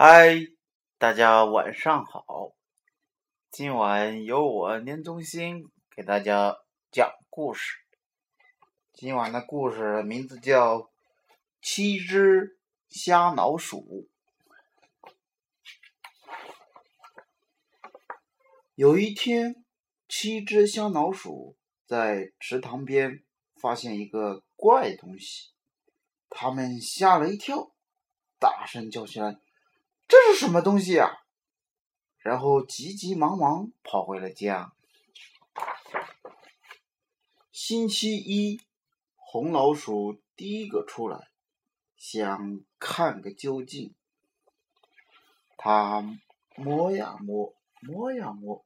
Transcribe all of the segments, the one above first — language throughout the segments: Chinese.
嗨，大家晚上好。今晚由我年中心给大家讲故事。今晚的故事名字叫《七只瞎老鼠》。有一天，七只瞎老鼠在池塘边发现一个怪东西，它们吓了一跳，大声叫起来。这是什么东西呀？然后急急忙忙跑回了家。星期一，红老鼠第一个出来，想看个究竟。它摸呀摸，摸呀摸，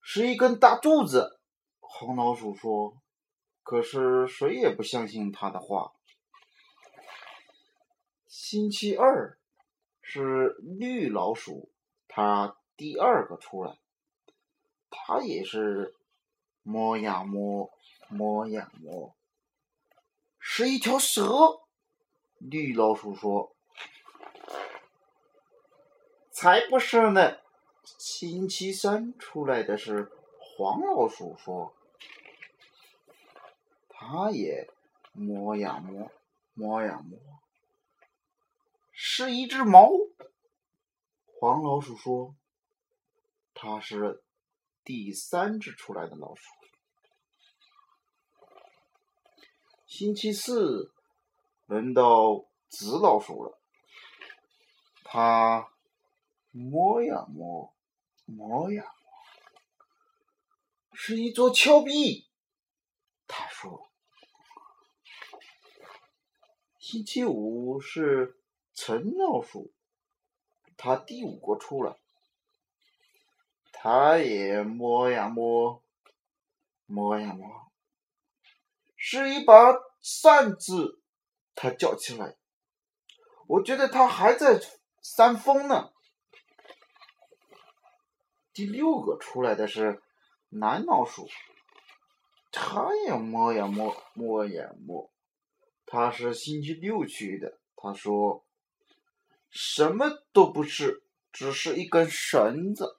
是一根大柱子。红老鼠说：“可是谁也不相信他的话。”星期二。是绿老鼠，它第二个出来，它也是摸呀摸，摸呀摸，是一条蛇。绿老鼠说：“才不是呢！”星期三出来的是黄老鼠，说：“它也摸呀摸，摸呀摸。”是一只猫。黄老鼠说：“它是第三只出来的老鼠。”星期四轮到紫老鼠了，它摸呀摸，摸呀摸，是一座峭壁。他说：“星期五是。”陈老鼠，它第五个出来，它也摸呀摸，摸呀摸，是一把扇子。它叫起来：“我觉得它还在扇风呢。”第六个出来的是蓝老鼠，它也摸呀摸，摸呀摸，它是星期六去的。他说。什么都不是，只是一根绳子。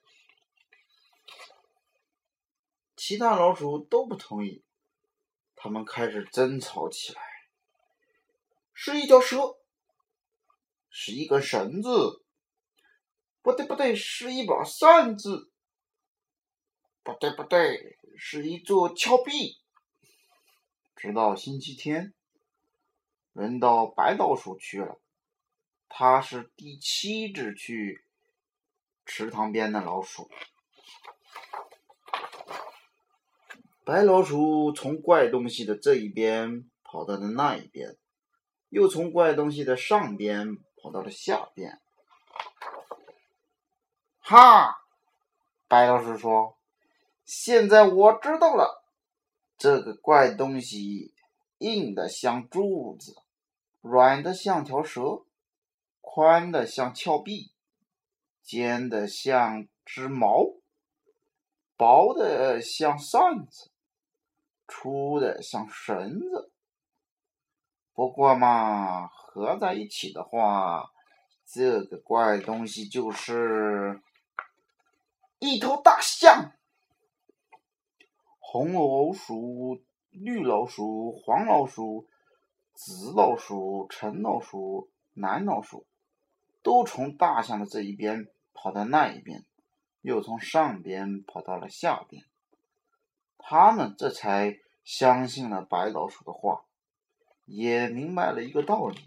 其他老鼠都不同意，他们开始争吵起来。是一条蛇，是一根绳子，不对不对，是一把扇子，不对不对，是一座峭壁。直到星期天，轮到白老鼠去了。它是第七只去池塘边的老鼠。白老鼠从怪东西的这一边跑到了那一边，又从怪东西的上边跑到了下边。哈！白老鼠说：“现在我知道了，这个怪东西硬的像柱子，软的像条蛇。”宽的像峭壁，尖的像只矛，薄的像扇子，粗的像绳子。不过嘛，合在一起的话，这个怪东西就是一头大象。红老鼠、绿老鼠、黄老鼠、紫老鼠、橙老鼠、蓝老鼠。都从大象的这一边跑到那一边，又从上边跑到了下边。他们这才相信了白老鼠的话，也明白了一个道理：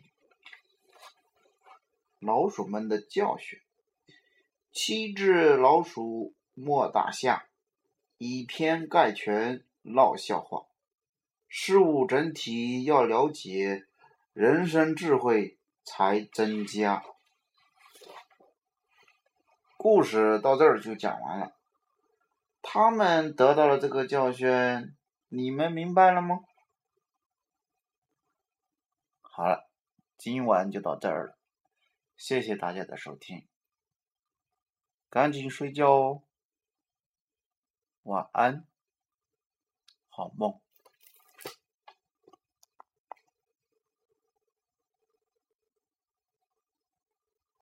老鼠们的教训。七只老鼠莫大象，以偏概全闹笑话。事物整体要了解，人生智慧才增加。故事到这儿就讲完了，他们得到了这个教训，你们明白了吗？好了，今晚就到这儿了，谢谢大家的收听，赶紧睡觉哦，晚安，好梦。